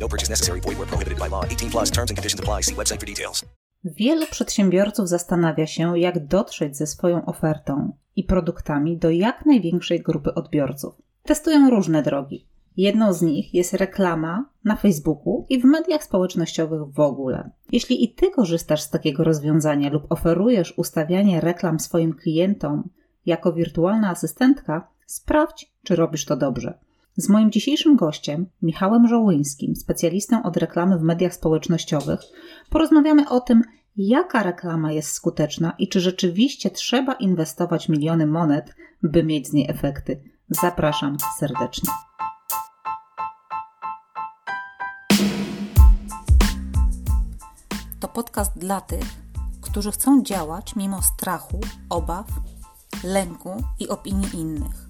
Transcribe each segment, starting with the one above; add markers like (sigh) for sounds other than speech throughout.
No purchase necessary. Void where prohibited by law. 18 plus terms and conditions apply. See website for details. Wielu przedsiębiorców zastanawia się, jak dotrzeć ze swoją ofertą i produktami do jak największej grupy odbiorców. Testują różne drogi. Jedną z nich jest reklama na Facebooku i w mediach społecznościowych w ogóle. Jeśli i ty korzystasz z takiego rozwiązania lub oferujesz ustawianie reklam swoim klientom jako wirtualna asystentka, sprawdź, czy robisz to dobrze. Z moim dzisiejszym gościem, Michałem Żołyńskim, specjalistą od reklamy w mediach społecznościowych, porozmawiamy o tym, jaka reklama jest skuteczna i czy rzeczywiście trzeba inwestować miliony monet, by mieć z niej efekty. Zapraszam serdecznie. To podcast dla tych, którzy chcą działać mimo strachu, obaw, lęku i opinii innych.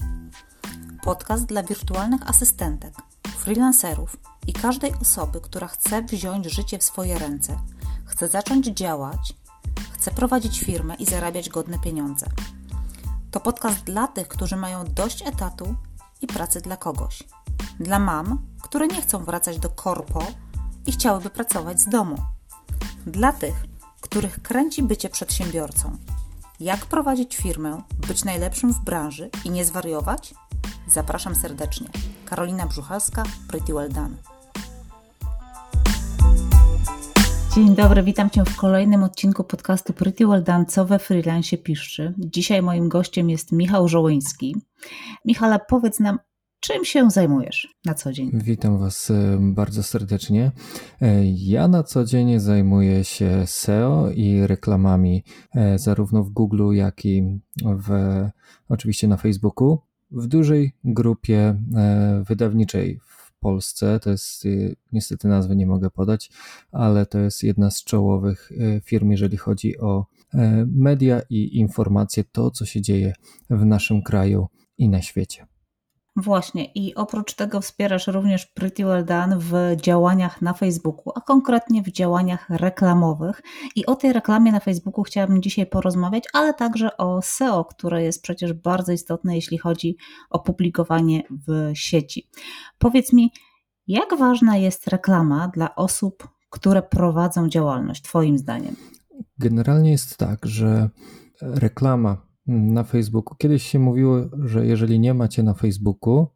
Podcast dla wirtualnych asystentek, freelancerów i każdej osoby, która chce wziąć życie w swoje ręce, chce zacząć działać, chce prowadzić firmę i zarabiać godne pieniądze. To podcast dla tych, którzy mają dość etatu i pracy dla kogoś. Dla mam, które nie chcą wracać do korpo i chciałyby pracować z domu dla tych, których kręci bycie przedsiębiorcą. Jak prowadzić firmę, być najlepszym w branży i nie zwariować? Zapraszam serdecznie. Karolina Brzuchalska, Pretty Well Done. Dzień dobry, witam Cię w kolejnym odcinku podcastu Pretty Well Done, co we freelancie piszczy. Dzisiaj moim gościem jest Michał Żołyński. Michale, powiedz nam, Czym się zajmujesz na co dzień? Witam Was e, bardzo serdecznie. E, ja na co dzień zajmuję się SEO i reklamami e, zarówno w Google, jak i w, oczywiście na Facebooku. W dużej grupie wydawniczej w Polsce, to jest niestety nazwy nie mogę podać, ale to jest jedna z czołowych firm, jeżeli chodzi o media i informacje, to co się dzieje w naszym kraju i na świecie. Właśnie i oprócz tego wspierasz również Pretty Well Done w działaniach na Facebooku, a konkretnie w działaniach reklamowych. I o tej reklamie na Facebooku chciałabym dzisiaj porozmawiać, ale także o SEO, które jest przecież bardzo istotne, jeśli chodzi o publikowanie w sieci. Powiedz mi, jak ważna jest reklama dla osób, które prowadzą działalność, Twoim zdaniem? Generalnie jest tak, że reklama na Facebooku. Kiedyś się mówiło, że jeżeli nie macie na Facebooku,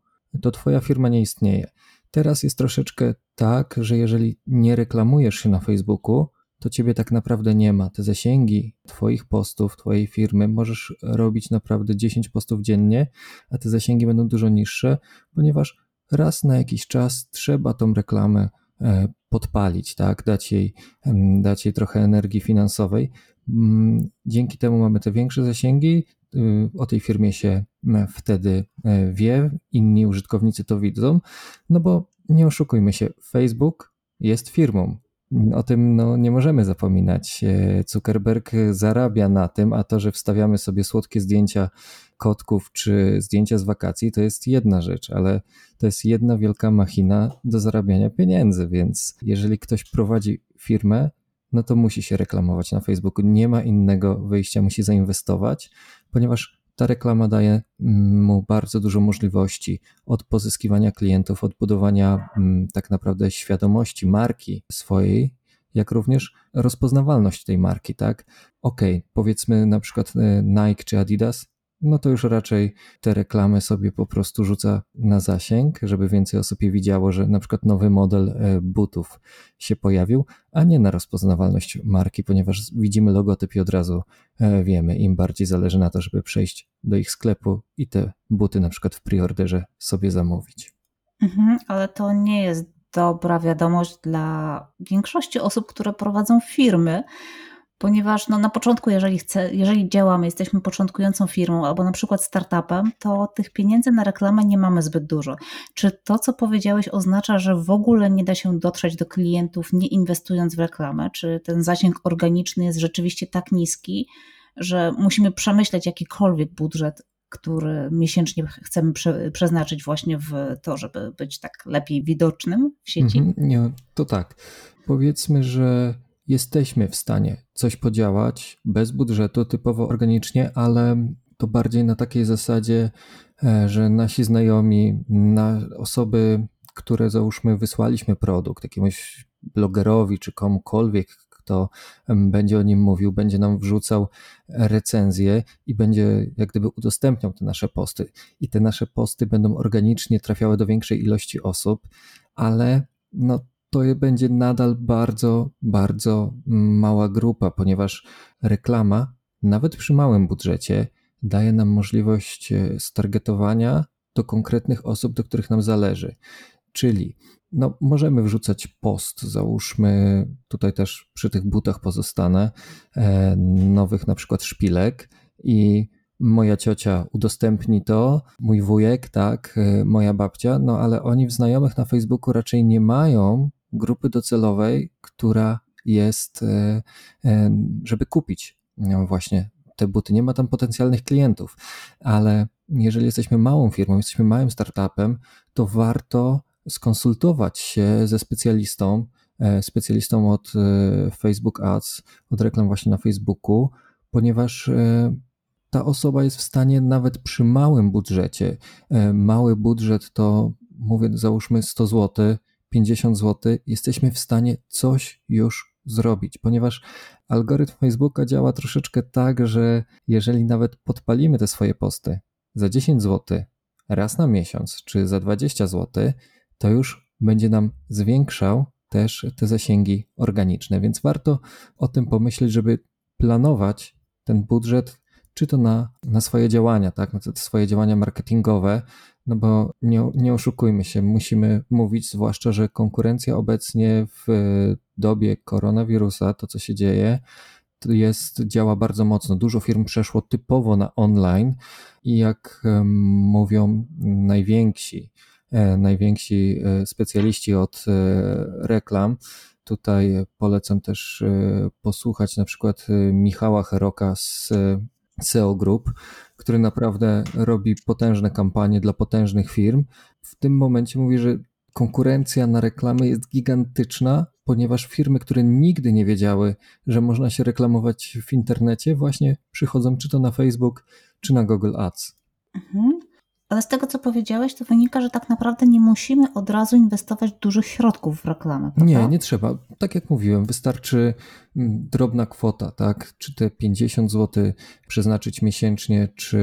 to twoja firma nie istnieje. Teraz jest troszeczkę tak, że jeżeli nie reklamujesz się na Facebooku, to ciebie tak naprawdę nie ma. Te zasięgi twoich postów, twojej firmy możesz robić naprawdę 10 postów dziennie, a te zasięgi będą dużo niższe, ponieważ raz na jakiś czas trzeba tą reklamę e, podpalić, tak? dać, jej, dać jej trochę energii finansowej, dzięki temu mamy te większe zasięgi. Y, o tej firmie się e, wtedy e, wie, inni użytkownicy to widzą, no bo nie oszukujmy się, Facebook jest firmą. O tym no, nie możemy zapominać. Zuckerberg zarabia na tym, a to, że wstawiamy sobie słodkie zdjęcia kotków czy zdjęcia z wakacji, to jest jedna rzecz, ale to jest jedna wielka machina do zarabiania pieniędzy. Więc jeżeli ktoś prowadzi firmę, no to musi się reklamować na Facebooku. Nie ma innego wyjścia, musi zainwestować, ponieważ ta reklama daje mm, mu bardzo dużo możliwości od pozyskiwania klientów, od budowania mm, tak naprawdę świadomości marki swojej, jak również rozpoznawalność tej marki, tak? Ok, powiedzmy na przykład e, Nike czy Adidas, no to już raczej te reklamy sobie po prostu rzuca na zasięg, żeby więcej osób je widziało, że na przykład nowy model e, butów się pojawił, a nie na rozpoznawalność marki, ponieważ widzimy logotyp i od razu e, wiemy, im bardziej zależy na to, żeby przejść do ich sklepu i te buty na przykład w preorderze sobie zamówić. Mhm, ale to nie jest dobra wiadomość dla większości osób, które prowadzą firmy, ponieważ no, na początku, jeżeli, chce, jeżeli działamy, jesteśmy początkującą firmą albo na przykład startupem, to tych pieniędzy na reklamę nie mamy zbyt dużo. Czy to, co powiedziałeś, oznacza, że w ogóle nie da się dotrzeć do klientów, nie inwestując w reklamę? Czy ten zasięg organiczny jest rzeczywiście tak niski, że musimy przemyśleć jakikolwiek budżet, który miesięcznie chcemy prze, przeznaczyć właśnie w to, żeby być tak lepiej widocznym w sieci? Mhm, nie, to tak. Powiedzmy, że jesteśmy w stanie coś podziałać bez budżetu, typowo organicznie, ale to bardziej na takiej zasadzie, e, że nasi znajomi, na osoby, które załóżmy wysłaliśmy produkt jakiemuś blogerowi czy komukolwiek, kto będzie o nim mówił, będzie nam wrzucał recenzję i będzie jak gdyby udostępniał te nasze posty. I te nasze posty będą organicznie trafiały do większej ilości osób, ale no, to będzie nadal bardzo, bardzo mała grupa, ponieważ reklama, nawet przy małym budżecie, daje nam możliwość e, stargetowania do konkretnych osób, do których nam zależy. Czyli no, możemy wrzucać post, załóżmy, tutaj też przy tych butach pozostanę, e, nowych na przykład szpilek i moja ciocia udostępni to, mój wujek, tak, e, moja babcia, no ale oni w znajomych na Facebooku raczej nie mają grupy docelowej, która jest, e, żeby kupić no, właśnie te buty. Nie ma tam potencjalnych klientów, ale jeżeli jesteśmy małą firmą, jesteśmy małym startupem, to warto skonsultować się ze specjalistą, e, specjalistą od e, Facebook Ads, od reklam właśnie na Facebooku, ponieważ e, ta osoba jest w stanie nawet przy małym budżecie, mały budżet to mówię załóżmy 100 zł, 50 zł, jesteśmy w stanie coś już zrobić, ponieważ algorytm Facebooka działa troszeczkę tak, że jeżeli nawet podpalimy te swoje posty za 10 zł raz na miesiąc, czy za 20 zł, to już będzie nam zwiększał też te zasięgi organiczne, więc warto o tym pomyśleć, żeby planować ten budżet, czy to na, na swoje działania, tak, na swoje działania marketingowe, no bo nie, nie oszukujmy się, musimy mówić, zwłaszcza, że konkurencja obecnie w dobie koronawirusa, to co się dzieje, jest, działa bardzo mocno. Dużo firm przeszło typowo na online i jak mówią najwięksi, E, najwięksi e, specjaliści od e, reklam. Tutaj polecam też posłuchać na przykład Michała Heroka z SEO Group, który naprawdę robi potężne kampanie dla potężnych firm. W tym momencie mówi, że konkurencja na reklamy jest gigantyczna, ponieważ firmy, które nigdy nie wiedziały, że można się reklamować w internecie, właśnie przychodzą czy to na Facebook, czy na Google Ads. Mhm. Ale z tego, co powiedziałeś, to wynika, że tak naprawdę nie musimy od razu inwestować dużych środków w reklamę. Prawda? Nie, nie trzeba. Tak jak mówiłem, wystarczy mm, drobna kwota, tak? Czy te 50 zł przeznaczyć miesięcznie, czy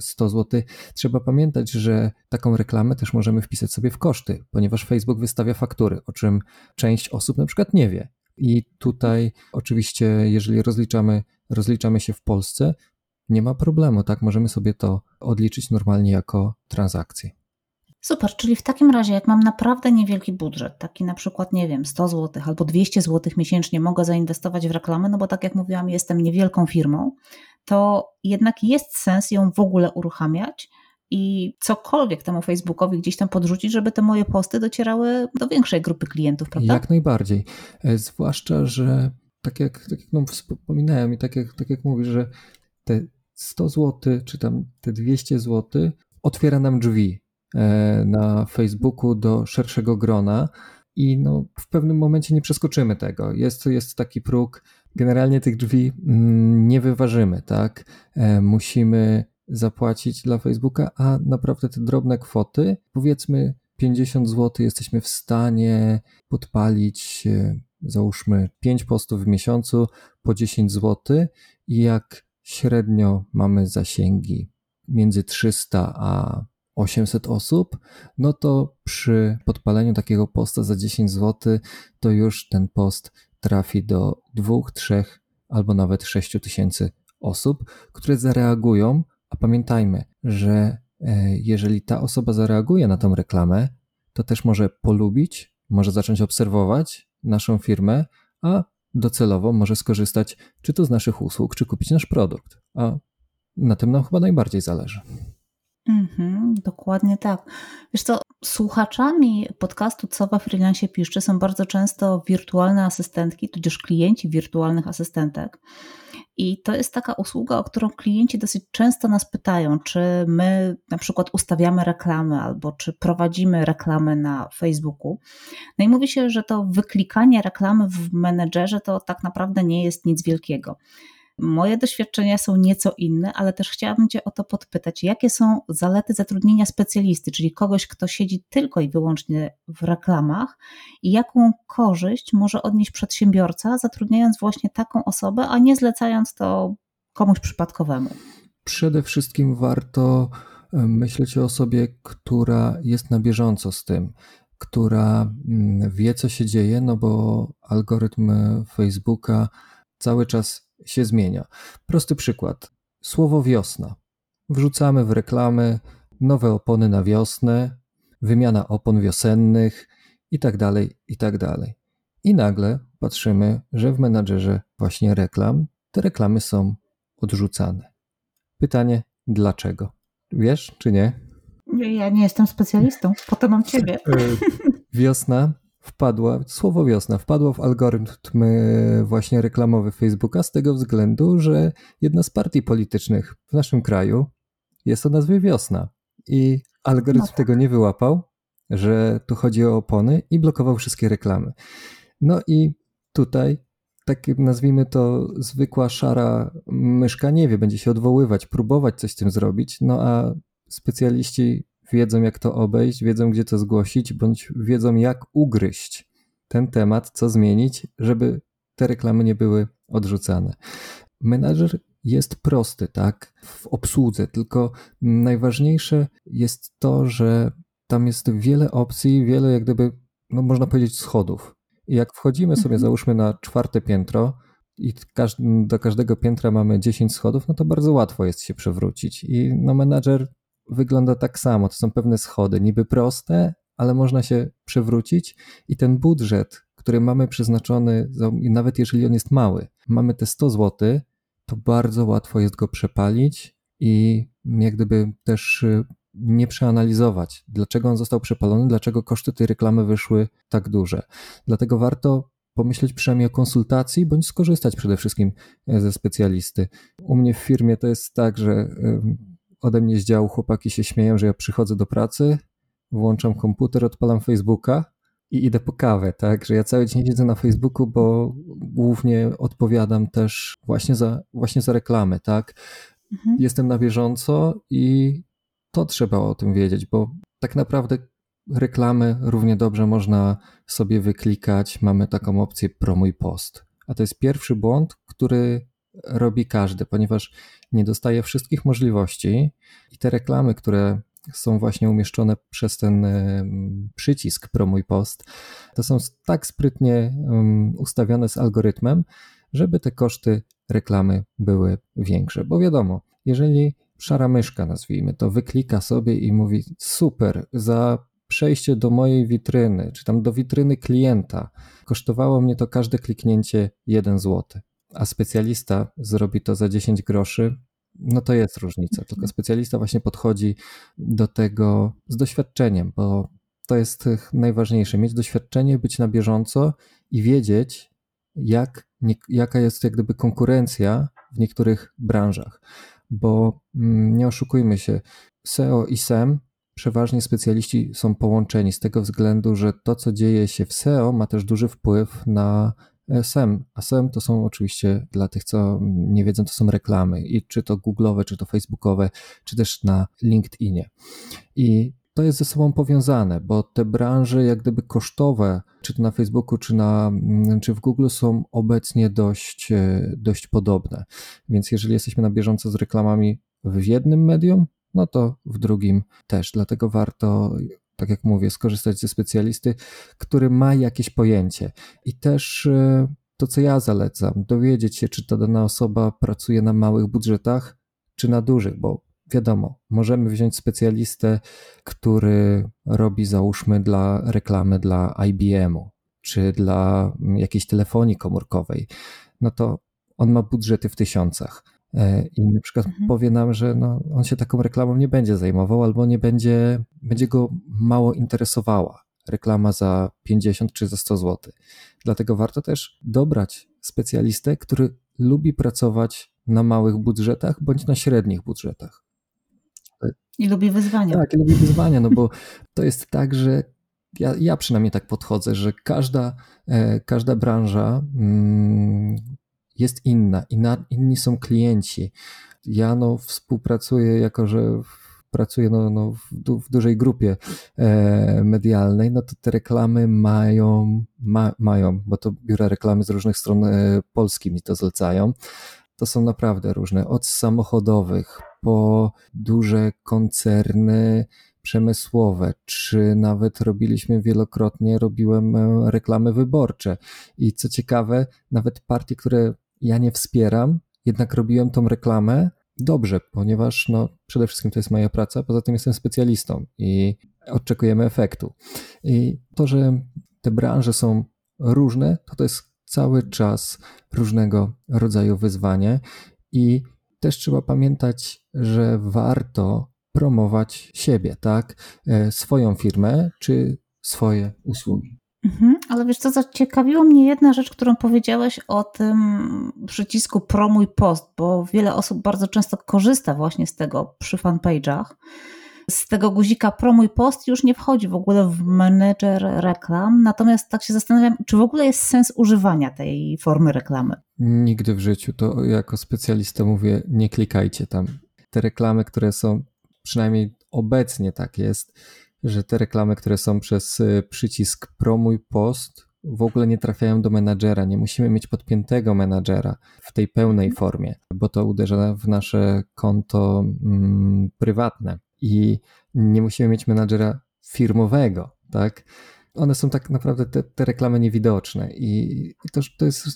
100 zł. Trzeba pamiętać, że taką reklamę też możemy wpisać sobie w koszty, ponieważ Facebook wystawia faktury, o czym część osób na przykład nie wie. I tutaj oczywiście, jeżeli rozliczamy, rozliczamy się w Polsce, nie ma problemu, tak? Możemy sobie to odliczyć normalnie jako transakcję. Super, czyli w takim razie, jak mam naprawdę niewielki budżet, taki na przykład, nie wiem, 100 zł albo 200 zł miesięcznie mogę zainwestować w reklamę, no bo tak jak mówiłam, jestem niewielką firmą, to jednak jest sens ją w ogóle uruchamiać i cokolwiek temu Facebookowi gdzieś tam podrzucić, żeby te moje posty docierały do większej grupy klientów, prawda? Jak najbardziej. E, zwłaszcza, że tak jak, tak jak no, wspominałem i tak jak, tak jak mówisz, że te 100 zł, czy tam te 200 zł otwiera nam drzwi e, na Facebooku do szerszego grona i no, w pewnym momencie nie przeskoczymy tego. Jest, jest taki próg, generalnie tych drzwi mm, nie wyważymy, tak? E, musimy zapłacić dla Facebooka, a naprawdę te drobne kwoty, powiedzmy 50 zł, jesteśmy w stanie podpalić, e, załóżmy 5 postów w miesiącu po 10 zł i jak średnio mamy zasięgi między 300 a 800 osób, no to przy podpaleniu takiego posta za 10 zł, to już ten post trafi do 2, 3 albo nawet 6 tysięcy osób, które zareagują. A pamiętajmy, że e, jeżeli ta osoba zareaguje na tą reklamę, to też może polubić, może zacząć obserwować naszą firmę, a docelowo może skorzystać czy to z naszych usług, czy kupić nasz produkt. A na tym nam chyba najbardziej zależy. Mhm, dokładnie tak. Wiesz co, słuchaczami podcastu Co we freelancie piszczy są bardzo często wirtualne asystentki, tudzież klienci wirtualnych asystentek. I to jest taka usługa, o którą klienci dosyć często nas pytają, czy my na przykład ustawiamy reklamy albo czy prowadzimy reklamy na Facebooku. No i mówi się, że to wyklikanie reklamy w menedżerze to tak naprawdę nie jest nic wielkiego. Moje doświadczenia są nieco inne, ale też chciałabym Cię o to podpytać, jakie są zalety zatrudnienia specjalisty, czyli kogoś, kto siedzi tylko i wyłącznie w reklamach i jaką korzyść może odnieść przedsiębiorca, zatrudniając właśnie taką osobę, a nie zlecając to komuś przypadkowemu. Przede wszystkim warto e, myśleć o osobie, która jest na bieżąco z tym, która mm, wie, co się dzieje, no bo algorytm Facebooka cały czas się zmienia. Prosty przykład. Słowo wiosna. Wrzucamy w reklamy nowe opony na wiosnę, wymiana opon wiosennych i tak dalej, i tak dalej. I nagle patrzymy, że w menadżerze właśnie reklam te reklamy są odrzucane. Pytanie, dlaczego? Wiesz, czy nie? Ja nie jestem specjalistą, potem mam ciebie. E, (laughs) wiosna wpadła, słowo wiosna wpadło w algorytm właśnie reklamowy Facebooka z tego względu, że jedna z partii politycznych w naszym kraju jest o nazwie Wiosna i algorytm no tak. tego nie wyłapał, że tu chodzi o opony i blokował wszystkie reklamy. No i tutaj tak nazwijmy to zwykła szara myszka nie wie, będzie się odwoływać, próbować coś z tym zrobić, no a specjaliści wiedzą jak to obejść, wiedzą gdzie to zgłosić, bądź wiedzą jak ugryźć ten temat, co zmienić, żeby te reklamy nie były odrzucane. Menadżer jest prosty, tak, w obsłudze, tylko najważniejsze jest to, że tam jest wiele opcji, wiele jak gdyby, no można powiedzieć, schodów. I jak wchodzimy sobie, mhm. załóżmy na czwarte piętro, i do każdego piętra mamy 10 schodów, no to bardzo łatwo jest się przewrócić. I no menadżer wygląda tak samo. To są pewne schody, niby proste, ale można się przewrócić i ten budżet, który mamy przeznaczony, nawet jeżeli on jest mały, mamy te 100 zł, to bardzo łatwo jest go przepalić i jak gdyby też y, nie przeanalizować, dlaczego on został przepalony, dlaczego koszty tej reklamy wyszły tak duże. Dlatego warto pomyśleć przynajmniej o konsultacji, bądź skorzystać przede wszystkim e, ze specjalisty. U mnie w firmie to jest tak, że ode mnie z działu chłopaki się śmieją, że ja przychodzę do pracy, włączam komputer, odpalam Facebooka i idę po kawę, tak? Że ja cały dzień siedzę na Facebooku, bo głównie odpowiadam też właśnie za, właśnie za reklamy, tak? Mhm. Jestem na bieżąco i to trzeba o tym wiedzieć, bo tak naprawdę reklamy równie dobrze można sobie wyklikać. Mamy taką opcję promuj post. A to jest pierwszy błąd, który robi każdy, ponieważ nie dostaje wszystkich możliwości i te reklamy, które są właśnie umieszczone przez ten przycisk Promuj Post, to są tak sprytnie ustawione z algorytmem, żeby te koszty reklamy były większe. Bo wiadomo, jeżeli szara myszka, nazwijmy to, wyklika sobie i mówi: Super, za przejście do mojej witryny, czy tam do witryny klienta, kosztowało mnie to każde kliknięcie 1 zł a specjalista zrobi to za 10 groszy, no to jest różnica. Tylko specjalista właśnie podchodzi do tego z doświadczeniem, bo to jest najważniejsze. Mieć doświadczenie, być na bieżąco i wiedzieć, jak, nie, jaka jest jak gdyby konkurencja w niektórych branżach. Bo mm, nie oszukujmy się, SEO i SEM przeważnie specjaliści są połączeni z tego względu, że to, co dzieje się w SEO, ma też duży wpływ na SEM. A SEM to są oczywiście dla tych, co nie wiedzą, to są reklamy i czy to Google'owe, czy to Facebookowe, czy też na LinkedInie. I to jest ze sobą powiązane, bo te branże jak gdyby kosztowe, czy to na Facebooku, czy, na, czy w Google są obecnie dość, e, dość podobne. Więc jeżeli jesteśmy na bieżąco z reklamami w jednym medium, no to w drugim też. Dlatego warto tak jak mówię, skorzystać ze specjalisty, który ma jakieś pojęcie. I też e, to, co ja zalecam, dowiedzieć się, czy ta dana osoba pracuje na małych budżetach, czy na dużych, bo wiadomo, możemy wziąć specjalistę, który robi, załóżmy, dla reklamy dla IBM-u. czy dla jakiejś telefonii komórkowej, no to on ma budżety w tysiącach. E, I na przykład mhm. powie nam, że no, on się taką reklamą nie będzie zajmował, albo nie będzie, będzie go mało interesowała reklama za 50 czy za 100 zł. Dlatego warto też dobrać specjalistę, który lubi pracować na małych budżetach bądź na średnich budżetach. I lubi wyzwania. Tak, i lubi wyzwania, no bo to jest tak, że ja, ja przynajmniej tak podchodzę, że każda, e, każda branża mm, jest inna, inna, inni są klienci. Ja no, współpracuję, jako że pracuję no, no w, du, w, dużej grupie e, medialnej, no to te reklamy mają, ma, mają, bo to biura reklamy z różnych stron e, Polski mi to zlecają. To są naprawdę różne, od samochodowych po duże koncerny przemysłowe, czy nawet robiliśmy wielokrotnie, robiłem e, reklamy wyborcze. I co ciekawe, nawet partie, które ja nie wspieram, jednak robiłem tą reklamę dobrze, ponieważ no, przede wszystkim to jest moja praca, poza tym jestem specjalistą i oczekujemy efektu. I to, że te branże są różne, to to jest cały czas różnego rodzaju wyzwanie i też trzeba pamiętać, że warto promować siebie, tak? E, swoją firmę czy swoje usługi. Mhm, ale wiesz co, zaciekawiło mnie jedna rzecz, którą powiedziałeś o tym przycisku promuj post, bo wiele osób bardzo często korzysta właśnie z tego przy fanpage'ach. Z tego guzika promuj post już nie wchodzi w ogóle w menedżer reklam, natomiast tak się zastanawiam, czy w ogóle jest sens używania tej formy reklamy? Nigdy w życiu, to jako specjalista mówię, nie klikajcie tam. Te reklamy, które są, przynajmniej obecnie tak jest, że te reklamy, które są przez y, przycisk promuj post, w ogóle nie trafiają do menadżera. Nie musimy mieć podpiętego menadżera w tej pełnej mhm. formie, bo to uderza w nasze konto mm, prywatne i nie musimy mieć menadżera firmowego, tak? One są tak naprawdę te, te reklamy niewidoczne i, i to, to jest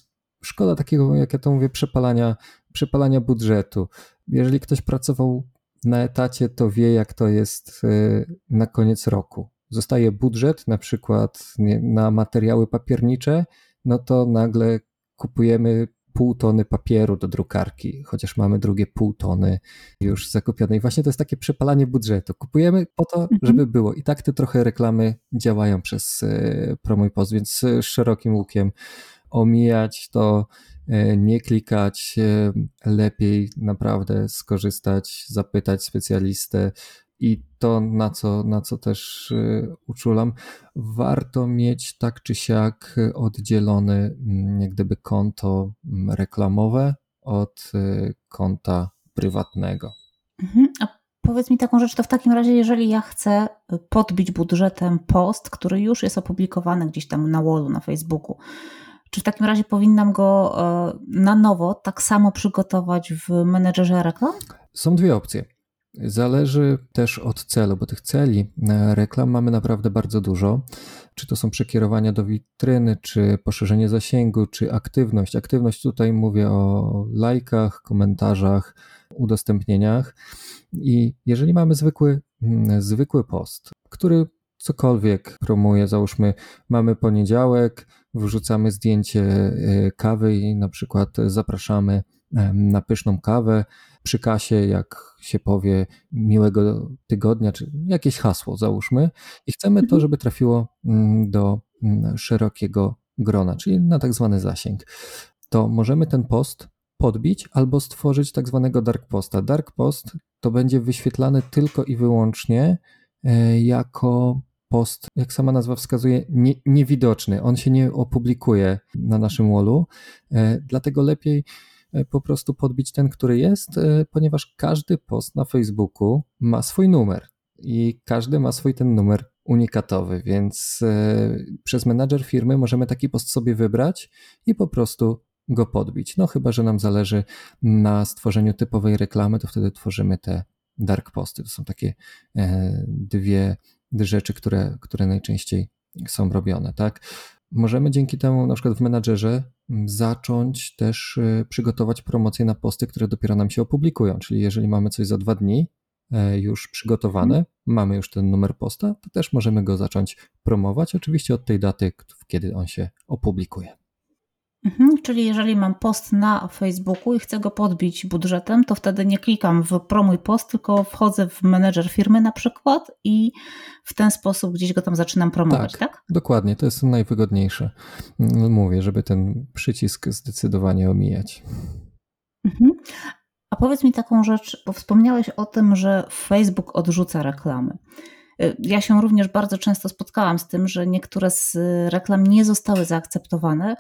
szkoda takiego, jak ja to mówię, przepalania, przepalania budżetu. Jeżeli ktoś pracował na etacie, to wie, jak to jest y, na koniec roku. Zostaje budżet, na przykład na materiały papiernicze, no to nagle kupujemy pół tony papieru do drukarki, chociaż mamy drugie pół tony już zakupione. I właśnie to jest takie przepalanie budżetu. Kupujemy po to, mhm. żeby było. I tak te trochę reklamy działają przez y, Promuj Post, więc szerokim łukiem omijać to nie klikać, e, lepiej naprawdę skorzystać, zapytać specjalistę i to, na co, na co też e, uczulam, warto mieć tak czy siak oddzielone mm, jak gdyby konto mm, reklamowe od konta prywatnego. Mhm. A powiedz mi taką rzecz, to w takim razie, jeżeli ja chcę podbić budżetem post, który już jest opublikowany gdzieś tam na wallu na Facebooku, czy w takim razie powinnam go e, na nowo tak samo przygotować w menedżerze reklam? Są dwie opcje. Zależy też od celu, bo tych celi reklam mamy naprawdę bardzo dużo. Czy to są przekierowania do witryny, czy poszerzenie zasięgu, czy aktywność. Aktywność tutaj mówię o lajkach, komentarzach, udostępnieniach. I jeżeli mamy zwykły, mm, zwykły post, który cokolwiek promuje, załóżmy, mamy poniedziałek, wrzucamy zdjęcie e, kawy i na przykład zapraszamy na pyszną kawę przy kasie, jak się powie, miłego tygodnia, czy jakieś hasło załóżmy i chcemy to, mhm. żeby trafiło mm, do mm, szerokiego grona, czyli na tak zwany zasięg. To możemy ten post podbić albo stworzyć tak zwanego dark posta. Dark post to będzie wyświetlany tylko i wyłącznie e, jako post, jak sama nazwa wskazuje, nie, niewidoczny. On się nie opublikuje na naszym wallu, e, dlatego lepiej e, po prostu podbić ten, który jest, e, ponieważ każdy post na Facebooku ma swój numer i każdy ma swój ten numer unikatowy, więc przez menadżer firmy możemy taki post sobie wybrać i po prostu go podbić. No chyba, że nam zależy na stworzeniu typowej reklamy, to wtedy tworzymy te dark posty. To są takie dwie rzeczy, które, które najczęściej są robione, tak? Możemy dzięki temu na przykład w menadżerze zacząć też y, przygotować promocje na posty, które dopiero nam się opublikują, czyli jeżeli mamy coś za dwa dni, e, już przygotowany, mamy już ten numer posta, to też możemy go zacząć promować, oczywiście od tej daty, kiedy on się opublikuje. Mhm, czyli jeżeli mam post na Facebooku i chcę go podbić budżetem, to wtedy nie klikam w promuj post, tylko wchodzę w menedżer firmy na przykład i w ten sposób gdzieś go tam zaczynam promować, tak? tak? Dokładnie, to jest najwygodniejsze. Mówię, żeby ten przycisk zdecydowanie omijać. Mhm. A powiedz mi taką rzecz, bo wspomniałeś o tym, że Facebook odrzuca reklamy. Y, ja się również bardzo często spotkałam z tym, że niektóre z reklam nie zostały zaakceptowane,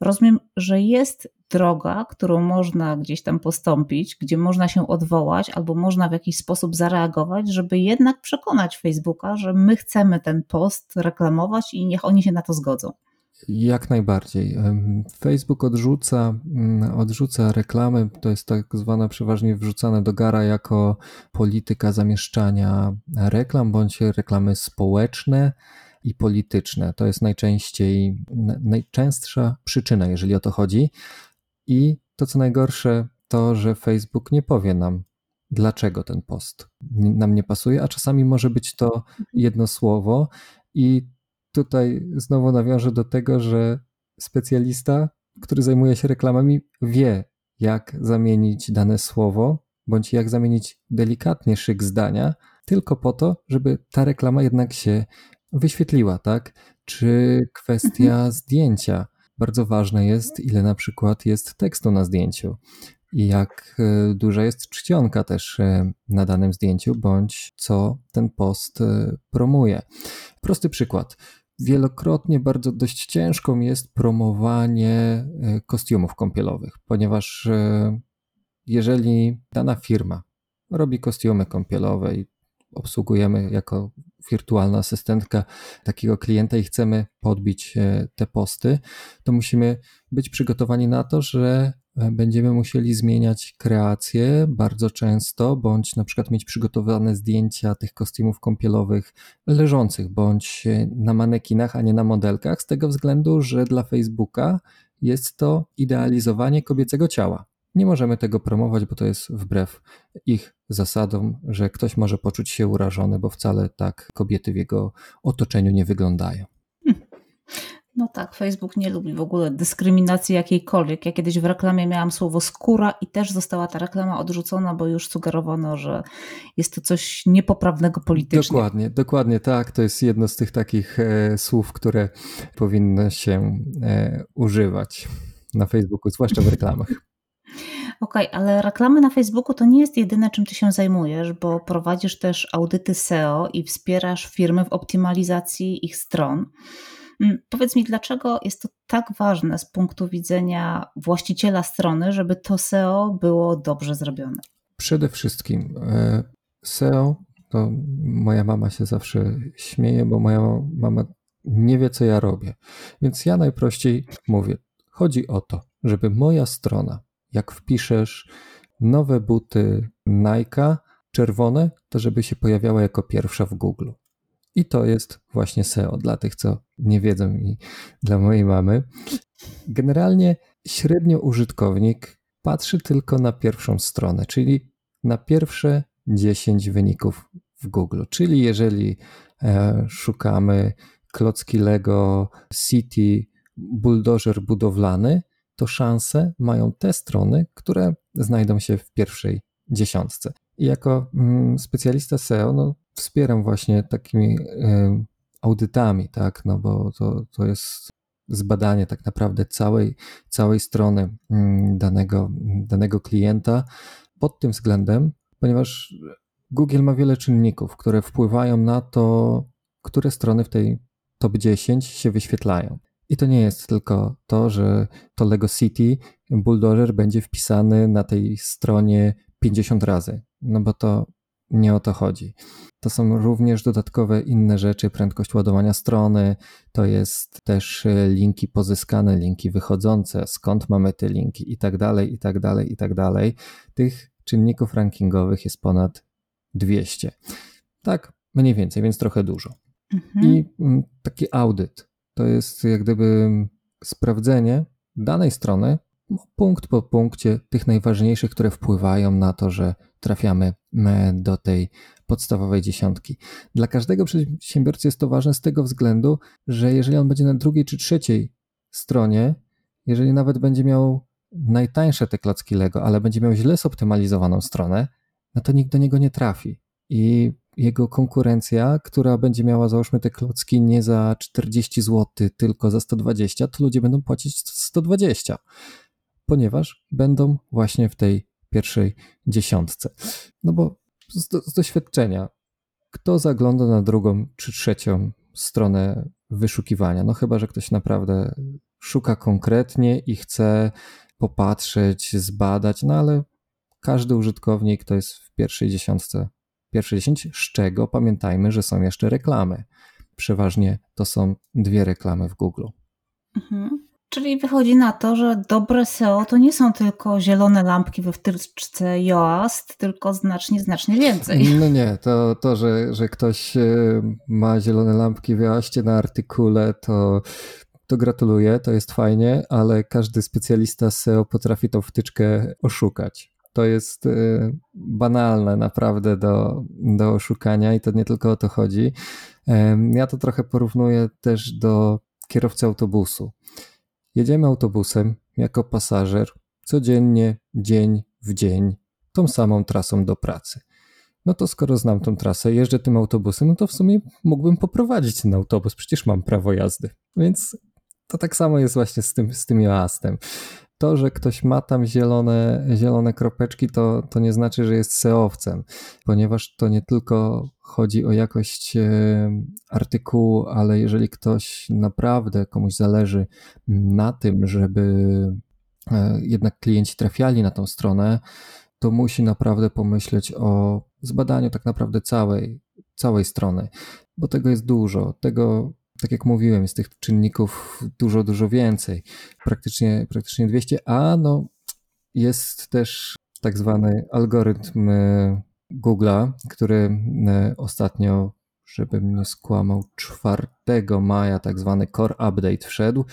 Rozumiem, że jest droga, którą można gdzieś tam postąpić, gdzie można się odwołać albo można w jakiś sposób zareagować, żeby jednak przekonać Facebooka, że my chcemy ten post reklamować i niech oni się na to zgodzą. Jak najbardziej. Facebook odrzuca, mm, odrzuca reklamy, to jest tak zwane przeważnie wrzucane do gara jako polityka zamieszczania reklam bądź reklamy społeczne i polityczne. To jest najczęściej, najczęstsza przyczyna, jeżeli o to chodzi. I to, co najgorsze, to, że Facebook nie powie nam, dlaczego ten post nam nie pasuje, a czasami może być to jedno słowo. I tutaj znowu nawiążę do tego, że specjalista, który zajmuje się reklamami, wie, jak zamienić dane słowo, bądź jak zamienić delikatnie szyk zdania, tylko po to, żeby ta reklama jednak się wyświetliła, tak? Czy kwestia mhm. zdjęcia. Bardzo ważne jest, ile na przykład jest tekstu na zdjęciu i jak e, duża jest czcionka też e, na danym zdjęciu, bądź co ten post e, promuje. Prosty przykład. Wielokrotnie bardzo dość ciężką jest promowanie kostiumów kąpielowych, ponieważ jeżeli dana firma robi kostiumy kąpielowe i obsługujemy jako wirtualna asystentka takiego klienta i chcemy podbić e, te posty, to musimy być przygotowani na to, że e, będziemy musieli zmieniać kreację bardzo często, bądź na przykład mieć przygotowane zdjęcia tych kostiumów kąpielowych leżących, bądź e, na manekinach, a nie na modelkach, z tego względu, że dla Facebooka jest to idealizowanie kobiecego ciała. Nie możemy tego promować, bo to jest wbrew ich zasadom, że ktoś może poczuć się urażony, bo wcale tak kobiety w jego otoczeniu nie wyglądają. (laughs) No tak, Facebook nie lubi w ogóle dyskryminacji jakiejkolwiek. Ja kiedyś w reklamie miałam słowo skóra i też została ta reklama odrzucona, bo już sugerowano, że jest to coś niepoprawnego politycznie. Dokładnie, dokładnie tak. To jest jedno z tych takich e, słów, które powinno się e, używać na Facebooku, zwłaszcza w reklamach. (laughs) Okej, okay, ale reklamy na Facebooku to nie jest jedyne, czym ty się zajmujesz, bo prowadzisz też audyty SEO i wspierasz firmy w optymalizacji ich stron. Mm, powiedz mi, dlaczego jest to tak ważne z punktu widzenia właściciela strony, żeby to SEO było dobrze zrobione? Przede wszystkim e, SEO, to moja mama się zawsze śmieje, bo moja mama nie wie, co ja robię. Więc ja najprościej mówię, chodzi o to, żeby moja strona jak wpiszesz nowe buty Nike czerwone, to żeby się pojawiała jako pierwsza w Google. I to jest właśnie SEO dla tych, co nie wiedzą i dla mojej mamy. Generalnie średnio użytkownik patrzy tylko na pierwszą stronę, czyli na pierwsze 10 wyników w Google. Czyli jeżeli e, szukamy klocki Lego City, buldożer budowlany, to szanse mają te strony, które znajdą się w pierwszej dziesiątce. I jako mm, specjalista SEO no, wspieram właśnie takimi audytami, tak, no bo to, to jest zbadanie tak naprawdę całej, całej strony y, danego, danego klienta pod tym względem, ponieważ Google ma wiele czynników, które wpływają na to, które strony w tej top 10 się wyświetlają. I to nie jest tylko to, że to Lego City Bulldozer będzie wpisany na tej stronie 50 razy, no bo to nie o to chodzi. To są również dodatkowe inne rzeczy, prędkość ładowania strony, to jest też e, linki pozyskane, linki wychodzące, skąd mamy te linki i tak dalej, i tak dalej, i tak dalej. Tych czynników rankingowych jest ponad 200. Tak, mniej więcej, więc trochę dużo. Mhm. I mm, taki audyt to jest jak gdyby sprawdzenie danej strony punkt po punkcie tych najważniejszych, które wpływają na to, że trafiamy do tej podstawowej dziesiątki. Dla każdego przedsiębiorcy jest to ważne z tego względu, że jeżeli on będzie na drugiej czy trzeciej stronie, jeżeli nawet będzie miał najtańsze te klocki Lego, ale będzie miał źle zoptymalizowaną stronę, no to nikt do niego nie trafi. I jego konkurencja, która będzie miała załóżmy te klocki nie za 40 zł, tylko za 120, to ludzie będą płacić 120, ponieważ będą właśnie w tej pierwszej dziesiątce. No bo z, do, z doświadczenia, kto zagląda na drugą czy trzecią stronę wyszukiwania? No chyba, że ktoś naprawdę szuka konkretnie i chce popatrzeć, zbadać, no ale każdy użytkownik to jest w pierwszej dziesiątce, pierwszej dziesięć, z czego pamiętajmy, że są jeszcze reklamy. Przeważnie to są dwie reklamy w Google. Mhm. Czyli wychodzi na to, że dobre SEO to nie są tylko zielone lampki we wtyczce Yoast, tylko znacznie, znacznie więcej. (laughs) No nie, to, to że, że ktoś e, ma zielone lampki w Yoastie na artykule, to, to gratuluję, to jest fajnie, ale każdy specjalista SEO potrafi tą wtyczkę oszukać. To jest e, banalne naprawdę do, do oszukania i to nie tylko o to chodzi. Ja to trochę porównuję też do kierowcy autobusu. Jedziemy autobusem jako pasażer codziennie, dzień w dzień, tą samą trasą do pracy. No to skoro znam tą trasę, jeżdżę tym autobusem, no to w sumie mógłbym poprowadzić ten autobus, przecież mam prawo jazdy. Więc to tak samo jest właśnie z tym, z tym jastem to, że ktoś ma tam zielone, zielone kropeczki, to, to nie znaczy, że jest seowcem, ponieważ to nie tylko chodzi o jakość e, artykułu, ale jeżeli ktoś naprawdę komuś zależy na tym, żeby e, jednak klienci trafiali na tą stronę, to musi naprawdę pomyśleć o zbadaniu tak naprawdę całej, całej strony, bo tego jest dużo. Tego tak jak mówiłem, jest tych czynników dużo, dużo więcej. Praktycznie, praktycznie 200, a no jest też tak zwany algorytm e, Google'a, który e, ostatnio, żebym nie skłamał, 4 maja tak zwany Core Update wszedł,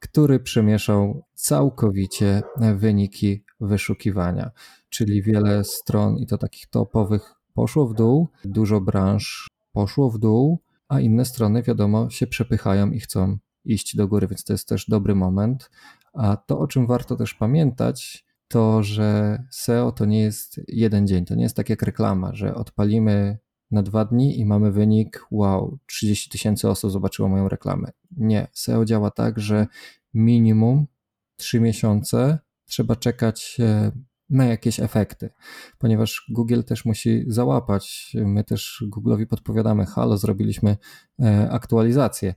który przemieszał całkowicie wyniki wyszukiwania, czyli wiele stron i to takich topowych poszło w dół, dużo branż poszło w dół, a inne strony, wiadomo, się przepychają i chcą iść do góry, więc to jest też dobry moment. A to, o czym warto też pamiętać, to, że SEO to nie jest jeden dzień, to nie jest tak jak reklama, że odpalimy na dwa dni i mamy wynik, wow, 30 tysięcy osób zobaczyło moją reklamę. Nie, SEO działa tak, że minimum 3 miesiące trzeba czekać e, ma jakieś efekty, ponieważ Google też musi załapać. My też Google'owi podpowiadamy, halo, zrobiliśmy e, aktualizację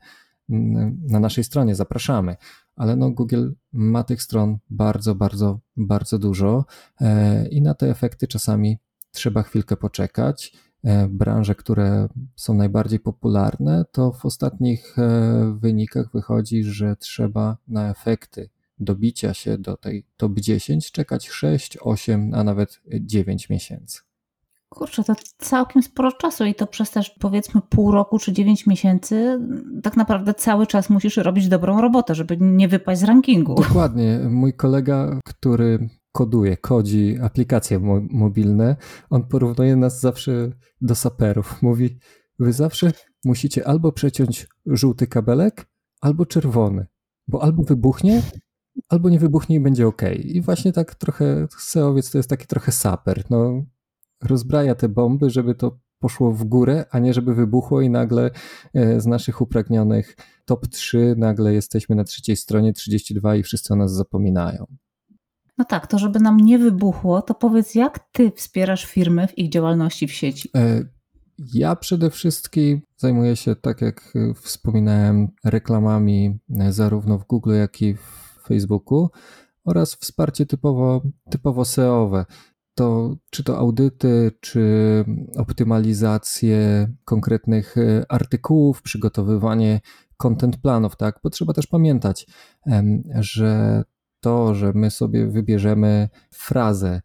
na naszej stronie, zapraszamy. Ale no Google ma tych stron bardzo, bardzo, bardzo dużo e, i na te efekty czasami trzeba chwilkę poczekać. E, branże, które są najbardziej popularne, to w ostatnich wynikach wychodzi, że trzeba na efekty dobicia się do tej top 10 czekać 6, 8, a nawet 9 miesięcy. Kurczę, to całkiem sporo czasu i to przez też powiedzmy pół roku czy 9 miesięcy tak naprawdę cały czas musisz robić dobrą robotę, żeby nie wypaść z rankingu. Dokładnie. Mój kolega, który koduje, kodzi aplikacje mo mobilne, on porównuje nas zawsze do saperów. Mówi, wy zawsze musicie albo przeciąć żółty kabelek, albo czerwony, bo albo wybuchnie, albo nie wybuchnie i będzie ok. I właśnie tak trochę Seowiec to jest taki trochę saper. No, rozbraja te bomby, żeby to poszło w górę, a nie żeby wybuchło i nagle e, z naszych upragnionych top 3 nagle jesteśmy na trzeciej stronie 32 i wszyscy o nas zapominają. No tak, to żeby nam nie wybuchło, to powiedz, jak ty wspierasz firmy w ich działalności w sieci? E, ja przede wszystkim zajmuję się, tak jak wspominałem, reklamami zarówno w Google, jak i w Facebooku oraz wsparcie typowo, typowo SEO-owe. To, czy to audyty, czy optymalizację konkretnych e, artykułów, przygotowywanie content planów, tak? Bo trzeba też pamiętać, że to, że my sobie wybierzemy frazę,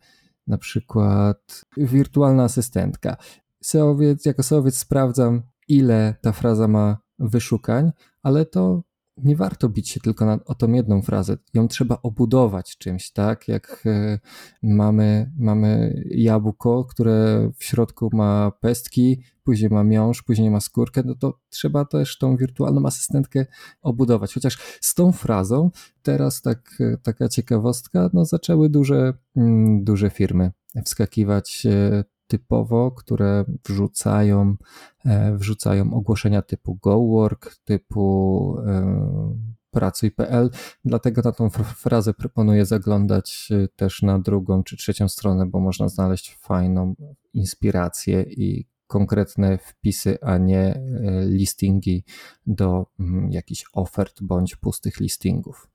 na przykład wirtualna asystentka. SEOwiec, jako SEOwiec sprawdzam, ile ta fraza ma wyszukań, ale to nie warto bić się tylko na, o tą jedną frazę. Ją trzeba obudować czymś, tak? Jak e, mamy, mamy jabłko, które w środku ma pestki, później ma miąższ, później ma skórkę, no to trzeba też tą wirtualną asystentkę obudować. Chociaż z tą frazą teraz tak, e, taka ciekawostka, no zaczęły duże, mm, duże firmy wskakiwać e, typowo, które wrzucają, e, wrzucają ogłoszenia typu GoWork, typu e, pracuj.pl, dlatego na tą frazę proponuję zaglądać e, też na drugą czy trzecią stronę, bo można znaleźć fajną inspirację i konkretne wpisy, a nie listingi do mm, jakichś ofert bądź pustych listingów.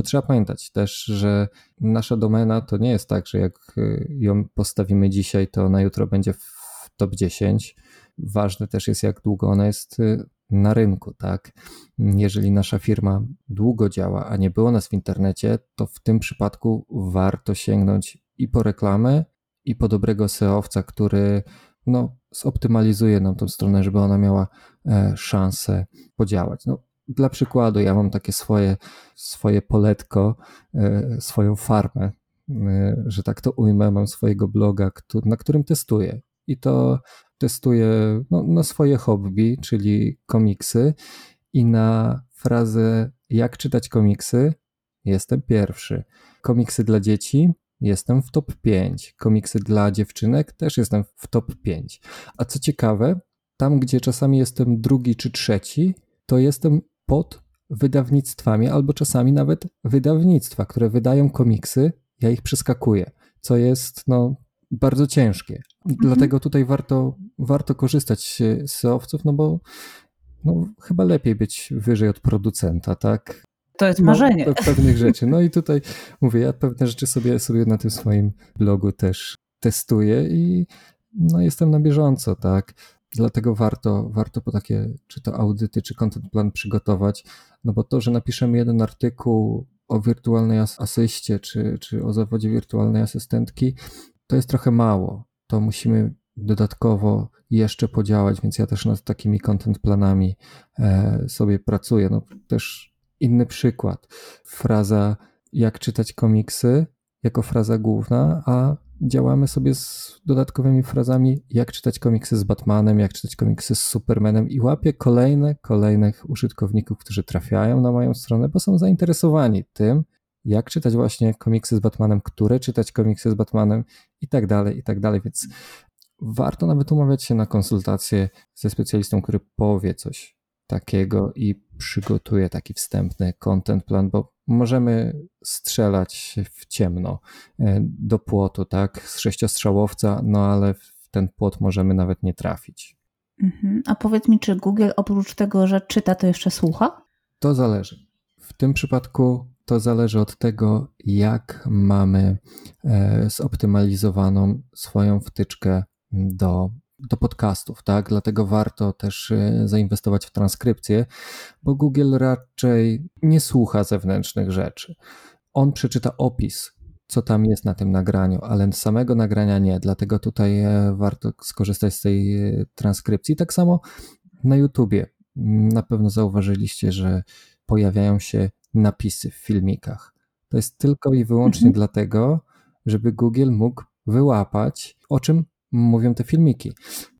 Bo trzeba pamiętać też, że nasza domena to nie jest tak, że jak y, ją postawimy dzisiaj, to na jutro będzie w top 10. Ważne też jest, jak długo ona jest y, na rynku, tak? Jeżeli nasza firma długo działa, a nie było nas w internecie, to w tym przypadku warto sięgnąć i po reklamę, i po dobrego SEOwca, który no, zoptymalizuje nam tą stronę, żeby ona miała e, szansę podziałać. No, dla przykładu, ja mam takie swoje, swoje poletko, e, swoją farmę, e, że tak to ujmę, mam swojego bloga, na którym testuję. I to testuję no, na swoje hobby, czyli komiksy, i na frazę jak czytać komiksy jestem pierwszy. Komiksy dla dzieci jestem w top 5. Komiksy dla dziewczynek też jestem w top 5. A co ciekawe, tam gdzie czasami jestem drugi czy trzeci, to jestem pod wydawnictwami, albo czasami nawet wydawnictwa, które wydają komiksy, ja ich przeskakuję, co jest no, bardzo ciężkie. Mhm. Dlatego tutaj warto, warto korzystać z SEOwców, no bo no, chyba lepiej być wyżej od producenta, tak? To jest marzenie. No, pewnych rzeczy. No i tutaj mówię, ja pewne rzeczy sobie, sobie na tym swoim blogu też testuję i no, jestem na bieżąco, tak? Dlatego warto, warto po takie, czy to audyty, czy content plan przygotować, no bo to, że napiszemy jeden artykuł o wirtualnej asyście, czy, czy o zawodzie wirtualnej asystentki, to jest trochę mało. To musimy dodatkowo jeszcze podziałać, więc ja też nad takimi content planami e, sobie pracuję. No też inny przykład. Fraza jak czytać komiksy jako fraza główna, a działamy sobie z dodatkowymi frazami, jak czytać komiksy z Batmanem, jak czytać komiksy z Supermanem i łapię kolejne, kolejnych użytkowników, którzy trafiają na moją stronę, bo są zainteresowani tym, jak czytać właśnie komiksy z Batmanem, które czytać komiksy z Batmanem i tak dalej, i tak dalej, więc warto nawet umawiać się na konsultację ze specjalistą, który powie coś takiego i przygotuje taki wstępny content plan, bo możemy strzelać w ciemno e, do płotu, tak, z sześciostrzałowca, no ale w ten płot możemy nawet nie trafić. Mhm. A powiedz mi, czy Google oprócz tego, że czyta, to jeszcze słucha? To zależy. W tym przypadku to zależy od tego, jak mamy e, zoptymalizowaną swoją wtyczkę do do podcastów, tak? Dlatego warto też y, zainwestować w transkrypcję, bo Google raczej nie słucha zewnętrznych rzeczy. On przeczyta opis, co tam jest na tym nagraniu, ale samego nagrania nie, dlatego tutaj e, warto skorzystać z tej e, transkrypcji. Tak samo na YouTubie. Na pewno zauważyliście, że pojawiają się napisy w filmikach. To jest tylko i wyłącznie mhm. dlatego, żeby Google mógł wyłapać, o czym mówią te filmiki,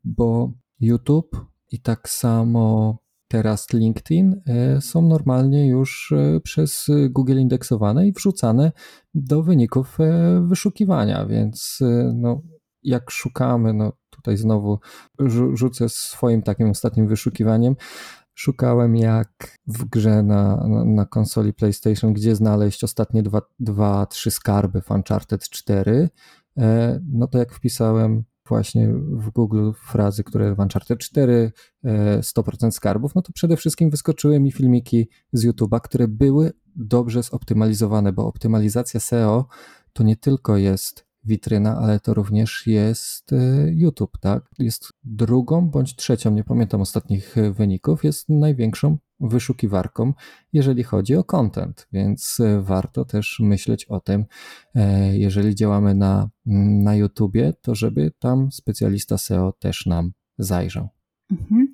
bo YouTube i tak samo teraz LinkedIn e, są normalnie już e, przez Google indeksowane i wrzucane do wyników e, wyszukiwania, więc no, jak szukamy, no tutaj znowu rzucę swoim takim ostatnim wyszukiwaniem, szukałem jak w grze na, na, konsoli PlayStation, gdzie znaleźć ostatnie dwa, dwa, trzy skarby w Uncharted 4, no to jak wpisałem właśnie w Google frazy, które w Uncharted 4, 100% e, skarbów, no to przede wszystkim wyskoczyły mi filmiki z YouTube'a, które były dobrze zoptymalizowane, bo optymalizacja SEO to nie tylko jest witryna, ale to również jest e, YouTube, tak? Jest drugą bądź trzecią, nie pamiętam ostatnich e, wyników, jest największą wyszukiwarką, jeżeli chodzi o content, więc e, warto też myśleć o tym, jeżeli działamy na, na YouTubie, to żeby tam specjalista SEO też nam zajrzał. Mhm.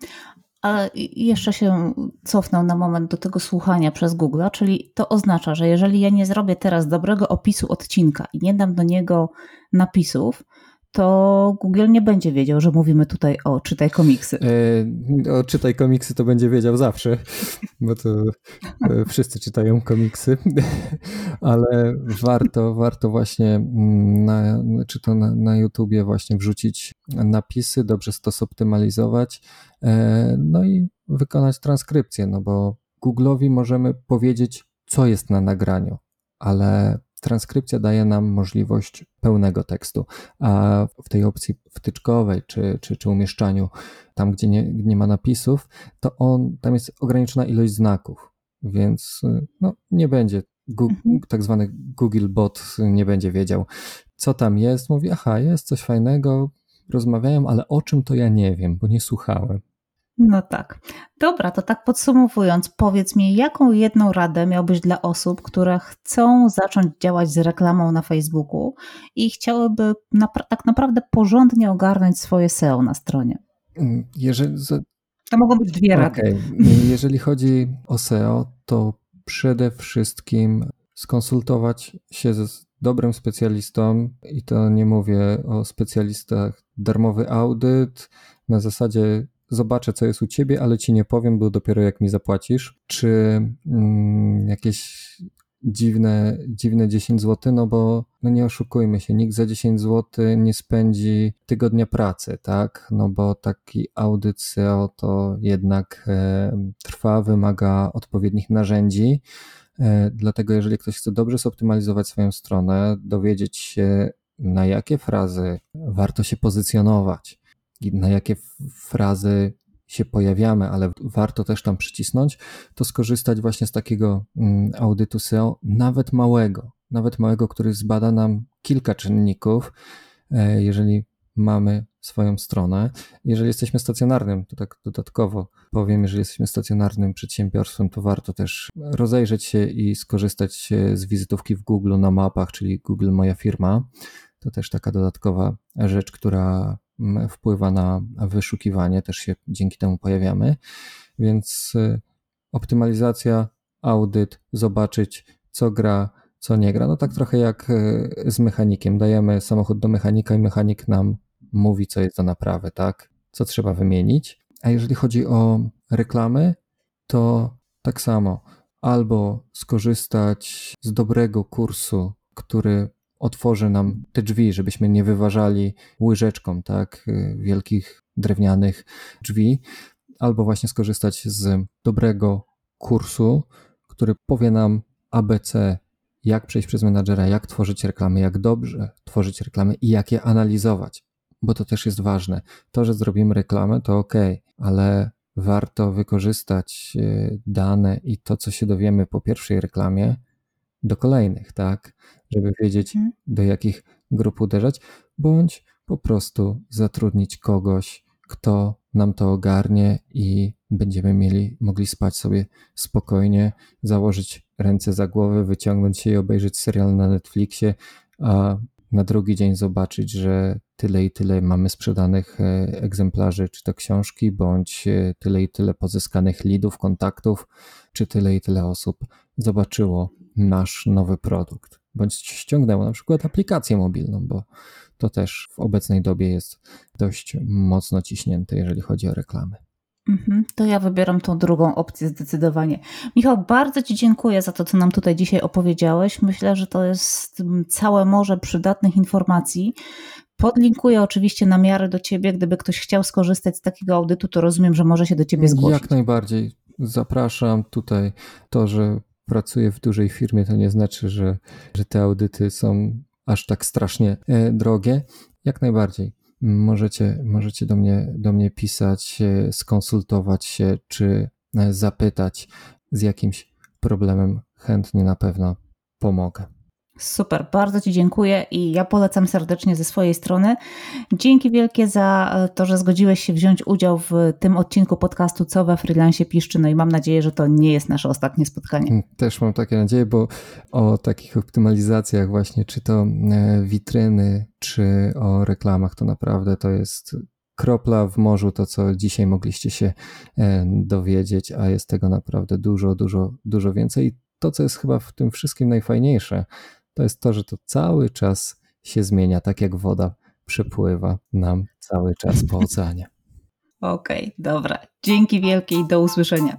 Ale jeszcze się cofnę na moment do tego słuchania przez Google, czyli to oznacza, że jeżeli ja nie zrobię teraz dobrego opisu odcinka i nie dam do niego napisów, to Google nie będzie wiedział, że mówimy tutaj o czytaj komiksy. E, o czytaj komiksy to będzie wiedział zawsze, bo to e, wszyscy czytają komiksy, (laughs) ale warto, warto właśnie mm, na, czy to na, na YouTubie właśnie wrzucić napisy, dobrze to zoptymalizować, e, no i wykonać transkrypcję, no bo Google'owi możemy powiedzieć, co jest na nagraniu, ale transkrypcja daje nam możliwość pełnego tekstu, a w tej opcji wtyczkowej czy, czy, czy umieszczaniu, tam gdzie nie, nie ma napisów, to on, tam jest ograniczona ilość znaków, więc no, nie będzie, Google, mhm. tak zwany Google bot nie będzie wiedział, co tam jest. Mówi, aha, jest coś fajnego, rozmawiają, ale o czym to ja nie wiem, bo nie słuchałem. No tak. Dobra, to tak podsumowując, powiedz mi, jaką jedną radę miałbyś dla osób, które chcą zacząć działać z reklamą na Facebooku i chciałyby tak naprawdę porządnie ogarnąć swoje SEO na stronie? Mm, jeżeli... To mogą być dwie rady. Okay. (laughs) Jeżeli chodzi o SEO, to przede wszystkim skonsultować się z dobrym specjalistą i to nie mówię o specjalistach darmowy audyt na zasadzie zobaczę, co jest u ciebie, ale ci nie powiem, bo dopiero jak mi zapłacisz. Czy mm, jakieś dziwne, dziwne 10 zł, no bo no nie oszukujmy się, nikt za 10 zł nie spędzi tygodnia pracy, tak? No bo taki audyt SEO to jednak e, trwa, wymaga odpowiednich narzędzi. E, dlatego, jeżeli ktoś chce dobrze zoptymalizować swoją stronę, dowiedzieć się, na jakie frazy warto się pozycjonować, na jakie frazy się pojawiamy, ale warto też tam przycisnąć, to skorzystać właśnie z takiego mm, audytu SEO, nawet małego, nawet małego, który zbada nam kilka czynników, e, jeżeli mamy swoją stronę. Jeżeli jesteśmy stacjonarnym, to tak dodatkowo powiem, jeżeli jesteśmy stacjonarnym przedsiębiorstwem, to warto też rozejrzeć się i skorzystać z wizytówki w Google na mapach, czyli Google Moja Firma. To też taka dodatkowa rzecz, która wpływa na wyszukiwanie, też się dzięki temu pojawiamy. Więc y, optymalizacja, audyt, zobaczyć, co gra, co nie gra. No tak trochę jak y, z mechanikiem. Dajemy samochód do mechanika i mechanik nam mówi, co jest do naprawy, tak? Co trzeba wymienić. A jeżeli chodzi o reklamy, to tak samo. Albo skorzystać z dobrego kursu, który otworzy nam te drzwi, żebyśmy nie wyważali łyżeczką, tak, y, wielkich drewnianych drzwi, albo właśnie skorzystać z dobrego kursu, który powie nam ABC, jak przejść przez menadżera, jak tworzyć reklamy, jak dobrze tworzyć reklamy i jak je analizować, bo to też jest ważne. To, że zrobimy reklamę, to ok, ale warto wykorzystać y, dane i to, co się dowiemy po pierwszej reklamie, do kolejnych, tak? Żeby wiedzieć, mhm. do jakich grup uderzać, bądź po prostu zatrudnić kogoś, kto nam to ogarnie i będziemy mieli, mogli spać sobie spokojnie, założyć ręce za głowę, wyciągnąć się i obejrzeć serial na Netflixie, a na drugi dzień zobaczyć, że tyle i tyle mamy sprzedanych e, egzemplarzy, czy to książki, bądź e, tyle i tyle pozyskanych lidów, kontaktów, czy tyle i tyle osób zobaczyło nasz nowy produkt, bądź ściągnęło na przykład aplikację mobilną, bo to też w obecnej dobie jest dość mocno ciśnięte, jeżeli chodzi o reklamy. Mhm, to ja wybieram tą drugą opcję zdecydowanie. Michał, bardzo Ci dziękuję za to, co nam tutaj dzisiaj opowiedziałeś. Myślę, że to jest całe morze przydatnych informacji. Podlinkuję oczywiście na miarę do Ciebie. Gdyby ktoś chciał skorzystać z takiego audytu, to rozumiem, że może się do Ciebie zgłosić. Jak najbardziej. Zapraszam tutaj. To, że pracuję w dużej firmie, to nie znaczy, że, że te audyty są aż tak strasznie e, drogie. Jak najbardziej. Możecie, możecie do, mnie, do mnie pisać, e, skonsultować się, czy e, zapytać z jakimś problemem. Chętnie na pewno pomogę. Super, bardzo Ci dziękuję i ja polecam serdecznie ze swojej strony. Dzięki wielkie za e, to, że zgodziłeś się wziąć udział w tym odcinku podcastu Co we freelancie piszczy, no i mam nadzieję, że to nie jest nasze ostatnie spotkanie. Mm, też mam takie nadzieje, bo o takich optymalizacjach właśnie, czy to e, witryny, czy o reklamach, to naprawdę to jest kropla w morzu to, co dzisiaj mogliście się e, dowiedzieć, a jest tego naprawdę dużo, dużo, dużo więcej. To, co jest chyba w tym wszystkim najfajniejsze, to jest to, że to cały czas się zmienia, tak jak woda przepływa nam cały czas po oceanie. Okej, okay, dobra. Dzięki wielkie i do usłyszenia.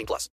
18 plus.